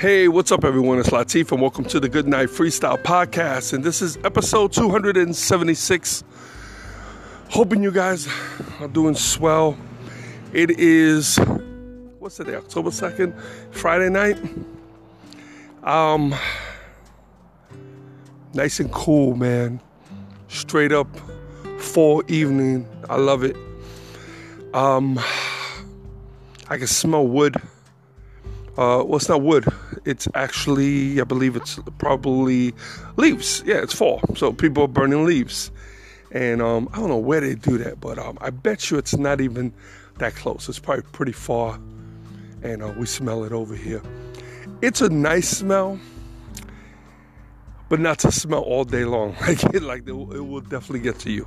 Hey, what's up, everyone? It's Latif, and welcome to the Good Night Freestyle Podcast. And this is episode 276. Hoping you guys are doing swell. It is, what's the day? October 2nd, Friday night. Um, nice and cool, man. Straight up fall evening. I love it. Um, I can smell wood uh, well, it's not wood. It's actually, I believe it's probably leaves. Yeah, it's fall. So people are burning leaves. And um, I don't know where they do that, but um, I bet you it's not even that close. It's probably pretty far. And uh, we smell it over here. It's a nice smell, but not to smell all day long. Like, it, like it will definitely get to you.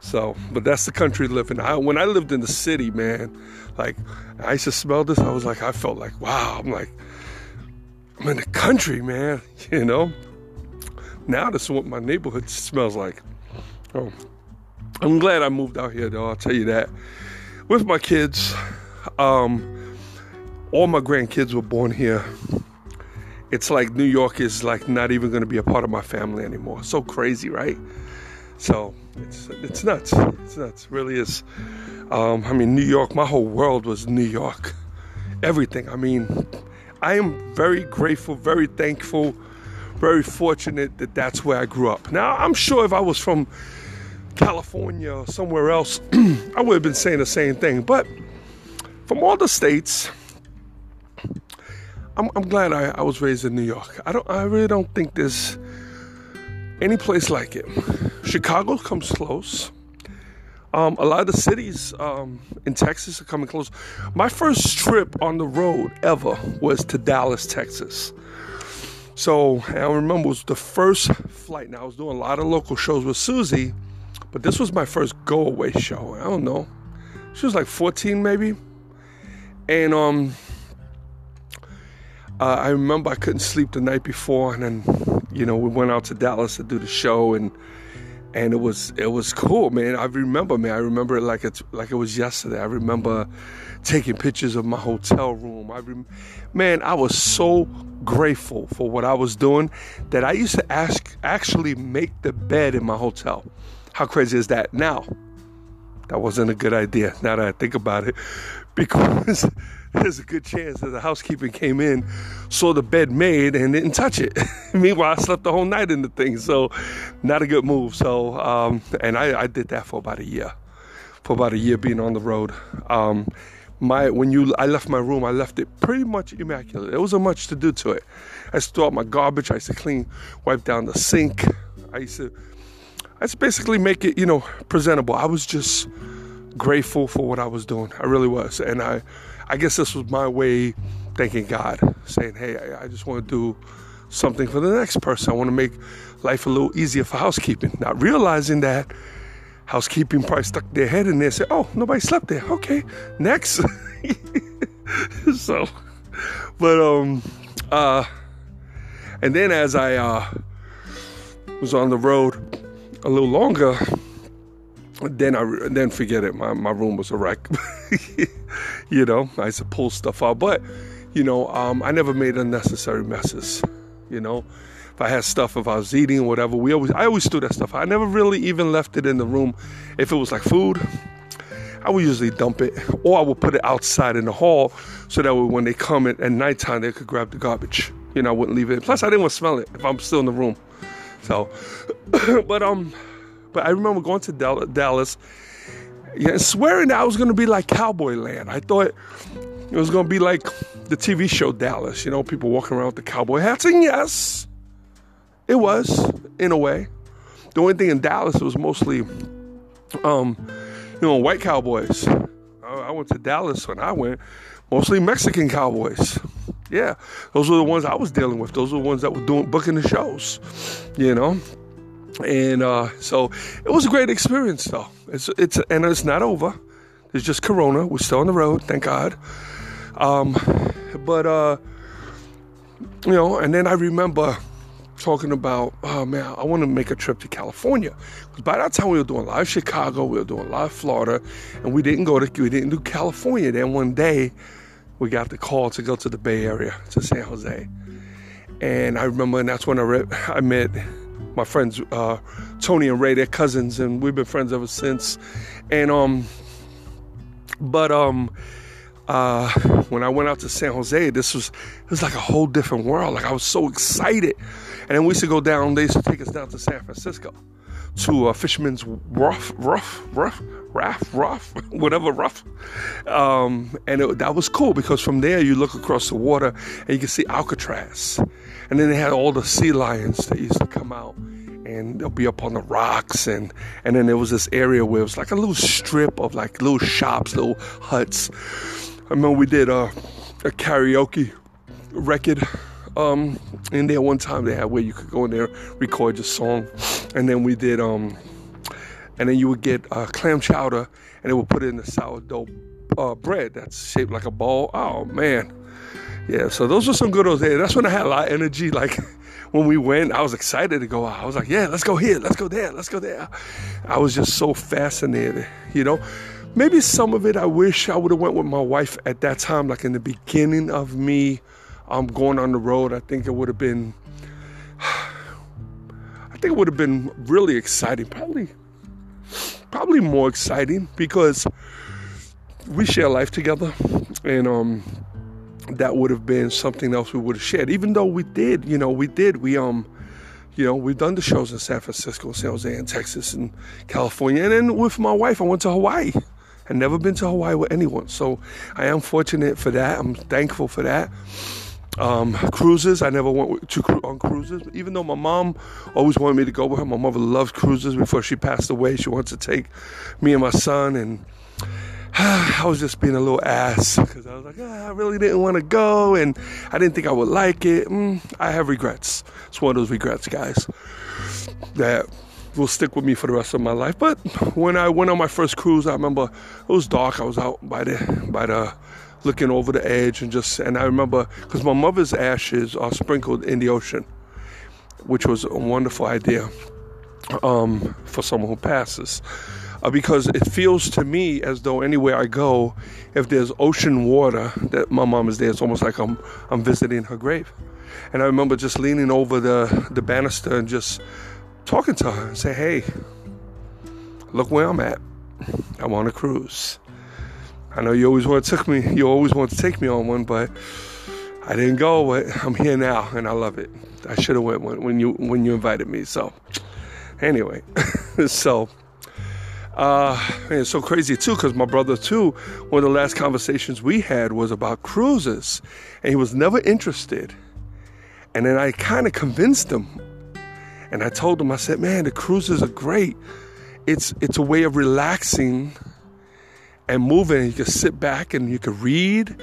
So, but that's the country living. I, when I lived in the city, man, like I used to smell this. I was like, I felt like, wow. I'm like, I'm in the country, man. You know. Now this is what my neighborhood smells like. Oh, I'm glad I moved out here, though. I'll tell you that. With my kids, um, all my grandkids were born here. It's like New York is like not even going to be a part of my family anymore. So crazy, right? So it's it's nuts. It's nuts. It really is. Um, I mean, New York. My whole world was New York. Everything. I mean, I am very grateful, very thankful, very fortunate that that's where I grew up. Now, I'm sure if I was from California or somewhere else, I would have been saying the same thing. But from all the states, I'm, I'm glad I, I was raised in New York. I don't. I really don't think there's any place like it. Chicago comes close. Um, a lot of the cities um, in Texas are coming close. My first trip on the road ever was to Dallas, Texas. So I remember it was the first flight. Now I was doing a lot of local shows with Susie, but this was my first go away show. I don't know. She was like 14 maybe. And um, uh, I remember I couldn't sleep the night before, and then you know we went out to Dallas to do the show, and and it was it was cool, man. I remember, man. I remember it like it's like it was yesterday. I remember taking pictures of my hotel room. I rem- man, I was so grateful for what I was doing that I used to ask actually make the bed in my hotel. How crazy is that? Now, that wasn't a good idea. Now that I think about it, because there's a good chance that the housekeeping came in, saw the bed made, and didn't touch it. Meanwhile, I slept the whole night in the thing, so not a good move. So, um, and I, I, did that for about a year, for about a year being on the road. Um, my when you I left my room, I left it pretty much immaculate. There wasn't much to do to it. I throw out my garbage. I used to clean, wipe down the sink. I used to, To basically make it, you know, presentable. I was just grateful for what I was doing. I really was, and I I guess this was my way thanking God, saying, hey, I, I just want to do something for the next person. I want to make life a little easier for housekeeping. Not realizing that housekeeping probably stuck their head in there and said, oh, nobody slept there. Okay, next. so, but, um, uh, and then as I, uh, was on the road a little longer, then I then forget it. My my room was a wreck. you know, I used to pull stuff out, but you know, um, I never made unnecessary messes. You know, if I had stuff, if I was eating, whatever, we always I always threw that stuff. I never really even left it in the room. If it was like food, I would usually dump it, or I would put it outside in the hall, so that when they come at, at nighttime, they could grab the garbage. You know, I wouldn't leave it. Plus, I didn't want to smell it if I'm still in the room. So, but um but I remember going to Dallas yeah, and swearing that I was to be like Cowboy Land. I thought it was to be like the TV show Dallas, you know, people walking around with the cowboy hats. And yes, it was in a way. The only thing in Dallas was mostly, um, you know, white cowboys. I went to Dallas when I went, mostly Mexican cowboys. Yeah, those were the ones I was dealing with. Those were the ones that were doing booking the shows, you know. And uh, so it was a great experience, though. It's it's and it's not over. It's just Corona. We're still on the road, thank God. Um, but uh, you know, and then I remember talking about, oh man, I want to make a trip to California. Because by that time we were doing of Chicago, we were doing of Florida, and we didn't go to, we didn't do California. Then one day, we got the call to go to the Bay Area, to San Jose. And I remember, and that's when I, re- I met my friends uh, Tony and Ray, they're cousins, and we've been friends ever since. And um, but um, uh, when I went out to San Jose, this was it was like a whole different world. Like I was so excited. And then we used to go down. They used to take us down to San Francisco to a Fisherman's Rough, Rough, Rough, Raft, Rough, whatever Rough. Um, and it, that was cool because from there you look across the water and you can see Alcatraz. And then they had all the sea lions that used to come out and they'll be up on the rocks and and then there was this area where it was like a little strip of like little shops, little huts. I remember we did a, a karaoke record um, in there one time they had where you could go in there record your song and then we did um and then you would get uh, clam chowder and they would put it in the sourdough uh, bread that's shaped like a ball. Oh man. Yeah so those were some good old days. That's when i had a lot of energy like when we went i was excited to go out. I was like yeah let's go here let's go there let's go there. I was just so fascinated you know? Maybe some of it i wish i would have went with my wife at that time like in the beginning of me um, going on the road. I think it would have been i think it would have been really exciting probably probably more exciting because we share life together and um that would have been something else we would have shared. Even though we did you know we did we um you know we've done the shows in san francisco san jose and texas and california. And then with my wife i went to hawaii. I've never been to hawaii with anyone. So i am fortunate for that. I'm thankful for that um, cruises, I never went to on cruises, even though my mom always wanted me to go with her. My mother loved cruises before she passed away. She wanted to take me and my son, and I was just being a little ass because I was like, ah, I really didn't want to go, and I didn't think I would like it. Mm, I have regrets. It's one of those regrets, guys, that will stick with me for the rest of my life. But when I went on my first cruise, I remember it was dark. I was out by the by the looking over the edge and just and I remember because my mother's ashes are sprinkled in the ocean, which was a wonderful idea um, for someone who passes. Uh, because it feels to me as though anywhere I go, if there's ocean water, that my mom is there. It's almost like I'm I'm visiting her grave. And I remember just leaning over the the banister and just talking to her and say, "Hey, look where I'm at. I'm on a cruise." I know you always want to take me. You always want to take me on one, but I didn't go. But I'm here now, and I love it. I should have went when, you when you invited me. So anyway, so uh, man, it's so crazy too because my brother too. One of the last conversations we had was about cruises, and he was never interested. And then I kind of convinced him, and I told him, I said, "Man, the cruises are great. It's it's a way of relaxing." And moving. You could sit back and you could read,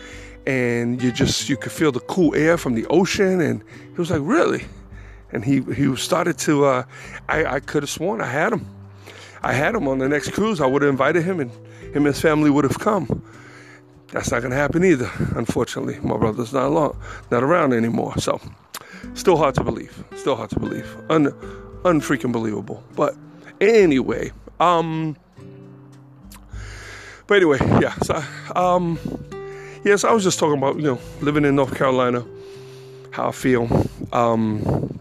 and you just you could feel the cool air from the ocean. And he was like, "Really?" And he he started to. Uh, I I could have sworn I had him. I had him on the next cruise. I would have invited him, and him and his family would have come. That's not gonna happen either, unfortunately. My brother's not along, not around anymore. So, still hard to believe. Still hard to believe. Un, unfreaking believable. But anyway, um, but anyway, yeah. So, um, yes, I was just talking about you know living in North Carolina, how I feel. Um,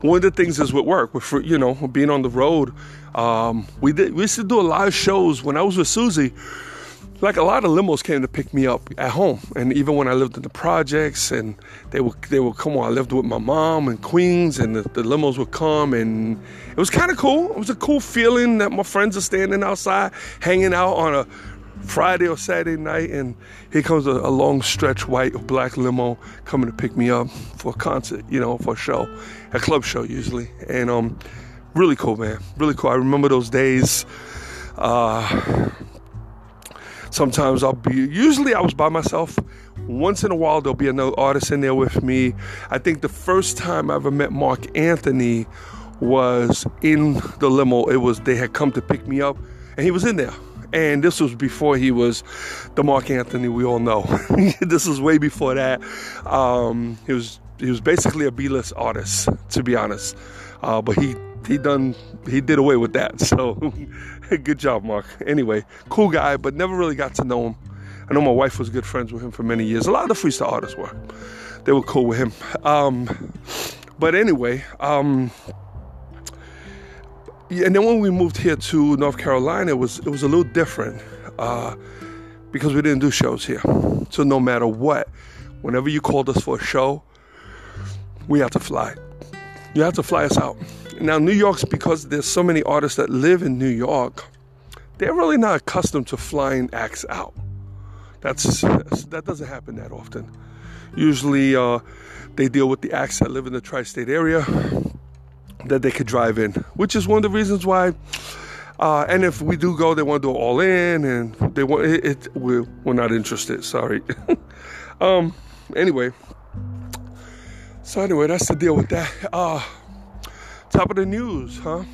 one of the things is with work, with you know being on the road. Um, we did we used to do a lot of shows when I was with Susie like a lot of limos came to pick me up at home, and even when I lived in the projects, and they would they would come on. I lived with my mom in Queens, and the, the limos would come, and it was kind of cool. It was a cool feeling that my friends are standing outside, hanging out on a Friday or Saturday night, and here comes a, a long stretch white or black limo coming to pick me up for a concert, you know, for a show, a club show usually, and um, really cool, man, really cool. I remember those days Uh, sometimes I'll be, usually I was by myself. Once in a while, there'll be another artist in there with me. I think the first time I ever met Marc Anthony was in the limo. It was, they had come to pick me up, and he was in there. And this was before he was the Marc Anthony we all know. this was way before that. Um, he was he was basically a B-list artist, to be honest. Uh, but he he done he did away with that. So good job, Marc. Anyway, cool guy, but never really got to know him. I know my wife was good friends with him for many years. A lot of the freestyle artists were. They were cool with him. Um, but anyway, um, and then when we moved here to North Carolina, it was it was a little different uh, because we didn't do shows here. So no matter what, whenever you called us for a show, we had to fly. You had to fly us out. Now, New York's because there's so many artists that live in New York, they're really not accustomed to flying acts out. That's, that doesn't happen that often. Usually, uh, they deal with the acts that live in the tri-state area that they could drive in, which is one of the reasons why. Uh, and if we do go, they want to do it all in, and they want it. it we're, we're not interested. Sorry. um. Anyway, so anyway, that's the deal with that. Uh, top of the news, huh?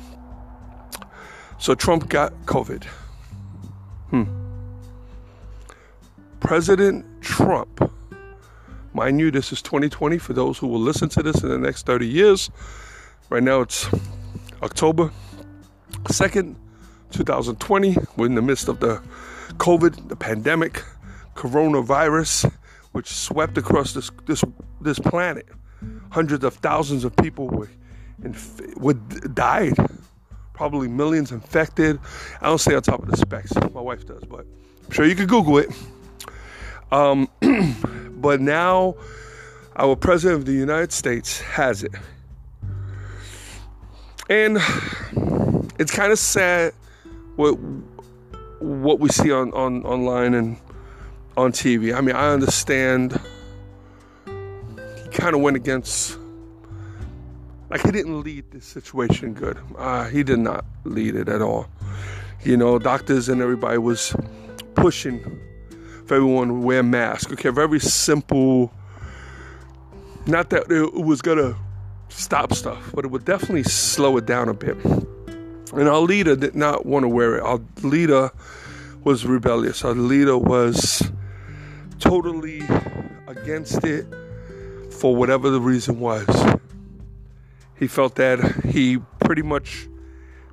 So Trump got COVID. Hmm. President Trump, mind you, this is 2020 for those who will listen to this in the next 30 years. Right now it's October 2nd, 2020. We're in the midst of the COVID, the pandemic, coronavirus, which swept across this this this planet hundreds of thousands of people were, inf- would died. Probably millions infected. I don't stay on top of the specs. My wife does, but I'm sure you could Google it. Um, but now, our president of the United States has it, and it's kind of sad what what we see on, on online and on TV. I mean, I understand he kind of went against like he didn't lead this situation good. Uh, he did not lead it at all. You know, doctors and everybody was pushing for everyone to wear masks. Okay, very simple. Not that it was gonna stop stuff, but it would definitely slow it down a bit. And our leader did not want to wear it. Our leader was rebellious. Our leader was totally against it for whatever the reason was. He felt that he pretty much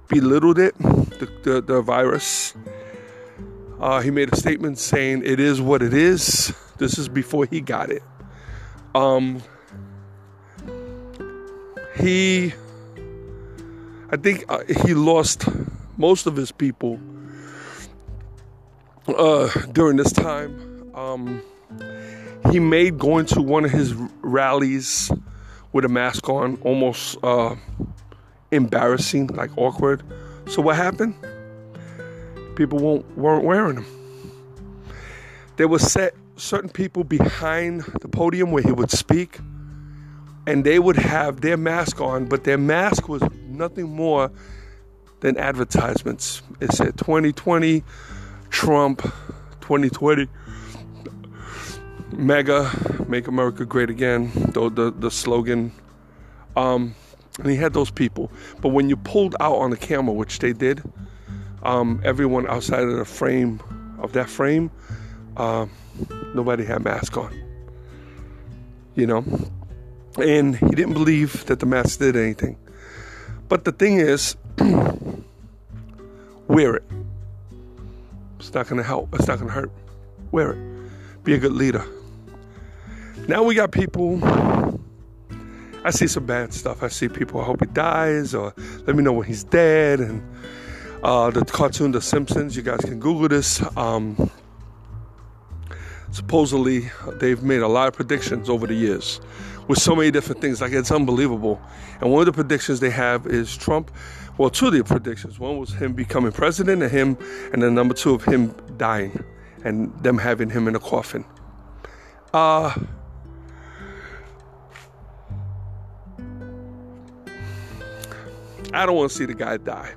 belittled it, the, the, the virus. Uh, he made a statement saying it is what it is. This is before he got it. Um, he, I think uh, he lost most of his people uh, during this time. Um, he made going to one of his rallies with a mask on almost uh, embarrassing, like awkward. So what happened? People won't, weren't wearing them. There were set certain people behind the podium where he would speak, and they would have their mask on, but their mask was nothing more than advertisements. It said 2020, Trump, 2020. MAGA, Make America Great Again, the, the, the slogan. Um, and he had those people. But when you pulled out on the camera, which they did, um, everyone outside of the frame, of that frame, uh, nobody had mask on. You know? And he didn't believe that the mask did anything. But the thing is, wear it. It's not gonna help. It's not gonna hurt. Wear it. Be a good leader. Now we got people. I see some bad stuff. I see people. I hope he dies, or let me know when he's dead. And uh, the cartoon The Simpsons. You guys can Google this. Um, supposedly, they've made a lot of predictions over the years with so many different things. Like it's unbelievable. And one of the predictions they have is Trump. Well, two of the predictions. One was him becoming president, and him, and then number two of him dying, and them having him in a coffin. Uh I don't want to see the guy die.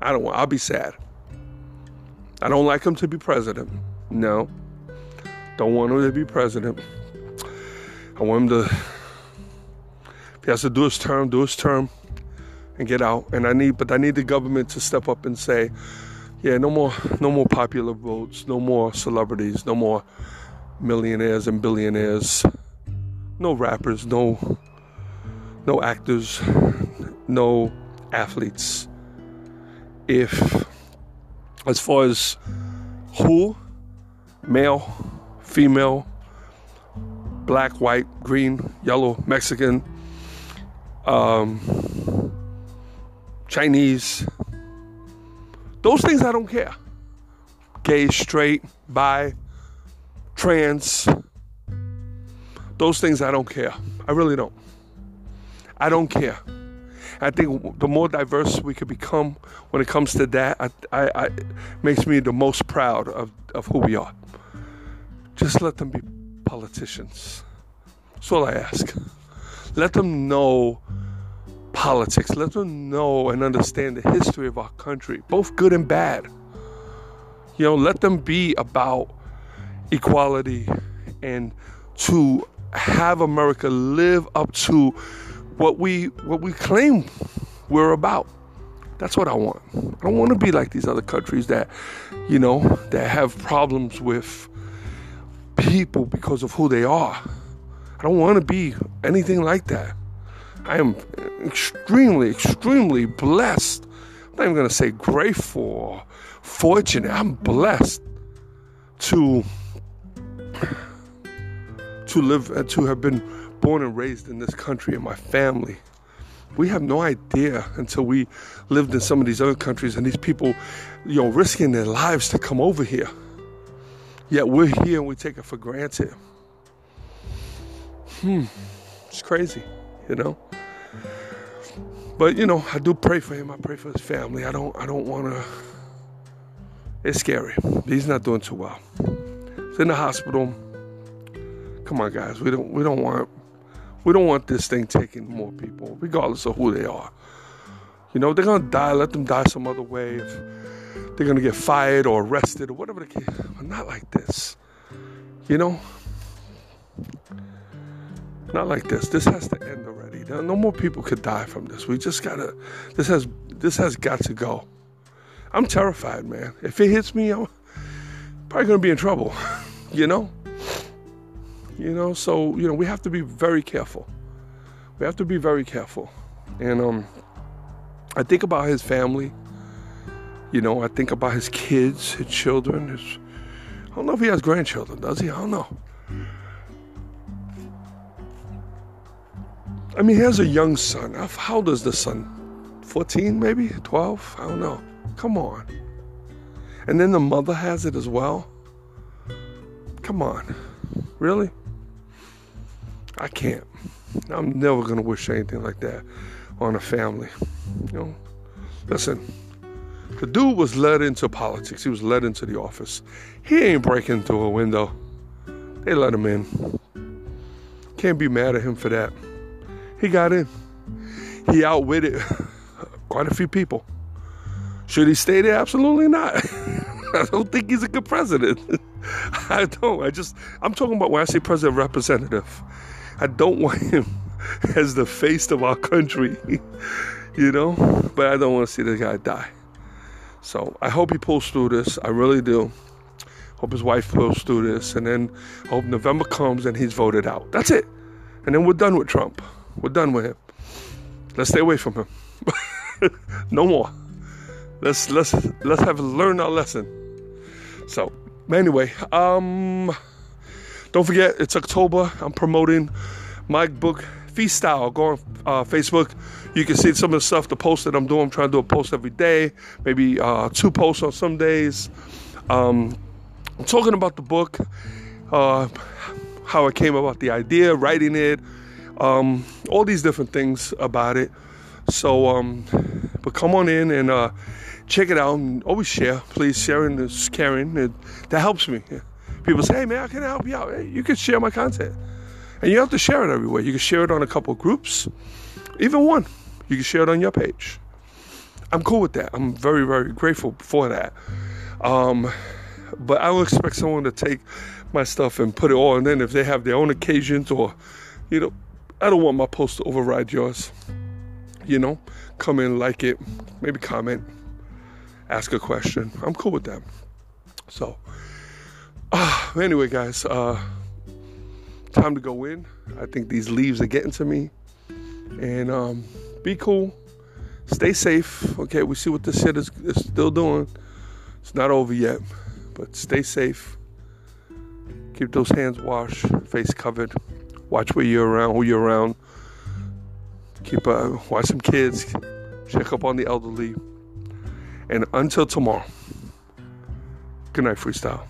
I don't want. I'll be sad. I don't like him to be president. No. Don't want him to be president. I want him to. If he has to do his term, do his term, and get out. And I need, but I need the government to step up and say, yeah, no more, no more popular votes, no more celebrities, no more millionaires and billionaires, no rappers, no, no actors, no athletes. If, as far as who, male, female, black, white, green, yellow, Mexican, um, Chinese, those things I don't care. Gay, straight, bi, trans, those things I don't care. I really don't. I don't care. I think the more diverse we could become when it comes to that, I, I, I makes me the most proud of, of who we are. Just let them be politicians. That's all I ask. Let them know politics. Let them know and understand the history of our country, both good and bad. You know, let them be about equality and to have America live up to what we what we claim we're about. That's what I want. I don't want to be like these other countries that, you know, that have problems with people because of who they are. I don't want to be anything like that. I am extremely, extremely blessed. I'm not even going to say grateful or fortunate. I'm blessed to to live and to have been born and raised in this country and my family. We have no idea until we lived in some of these other countries and these people, you know, risking their lives to come over here. Yet we're here and we take it for granted. Hmm, it's crazy, you know. But you know, I do pray for him. I pray for his family. I don't. I don't want to. It's scary. He's not doing too well. He's in the hospital. Come on, guys. We don't. We don't want. We don't want this thing taking more people, regardless of who they are. You know, they're gonna die. Let them die some other way. If they're gonna get fired or arrested or whatever the case, but not like this. You know, not like this. This has to end already. No more people could die from this. We just gotta. This has. This has got to go. I'm terrified, man. If it hits me, I'm probably gonna be in trouble. you know. You know. So you know we have to be very careful. We have to be very careful. And um, I think about his family. You know, I think about his kids, his children. His, I don't know if he has grandchildren. Does he? I don't know. I mean, he has a young son. How old is the son? 14, maybe? 12? I don't know. Come on. And then the mother has it as well. Come on. Really? I can't. I'm never to wish anything like that on a family. You know? Listen, the dude was led into politics. He was led into the office. He ain't breaking through a window. They let him in. Can't be mad at him for that. He got in. He outwitted quite a few people. Should he stay there? Absolutely not. I don't think he's a good president. I don't. I just, I'm talking about when I say president representative. I don't want him as the face of our country, you know? But I don't want to see the guy die. So I hope he pulls through this. I really do. Hope his wife pulls through this. And then hope November comes and he's voted out. That's it. And then we're done with Trump. We're done with him. Let's stay away from him. no more. Let's let's let's have learned our lesson. So anyway, um don't forget it's October. I'm promoting my book Feast Style. Go on uh, Facebook. You can see some of the stuff, the posts that I'm doing. I'm trying to do a post every day, maybe uh, two posts on some days. Um, I'm talking about the book, uh, how I came about the idea, writing it, um, all these different things about it. So, um, but come on in and uh, check it out and always share. Please, sharing is caring. It, that helps me. People say, hey man, I can help you out? Hey, you can share my content. And you have to share it everywhere. You can share it on a couple groups, even one. You can share it on your page. I'm cool with that. I'm very, very grateful for that. Um, but I don't expect someone to take my stuff and put it all. And then if they have their own occasions or, you know, I don't want my post to override yours. You know, come in, like it, maybe comment, ask a question. I'm cool with that. So, uh, anyway, guys, uh, time to go in. I think these leaves are getting to me. And um, be cool. Stay safe. Okay, we see what this shit is, is still doing. It's not over yet, but stay safe. Keep those hands washed, face covered. Watch where you're around, who you're around. Keep uh, watch some kids. Check up on the elderly. And until tomorrow. Good night, freestyle.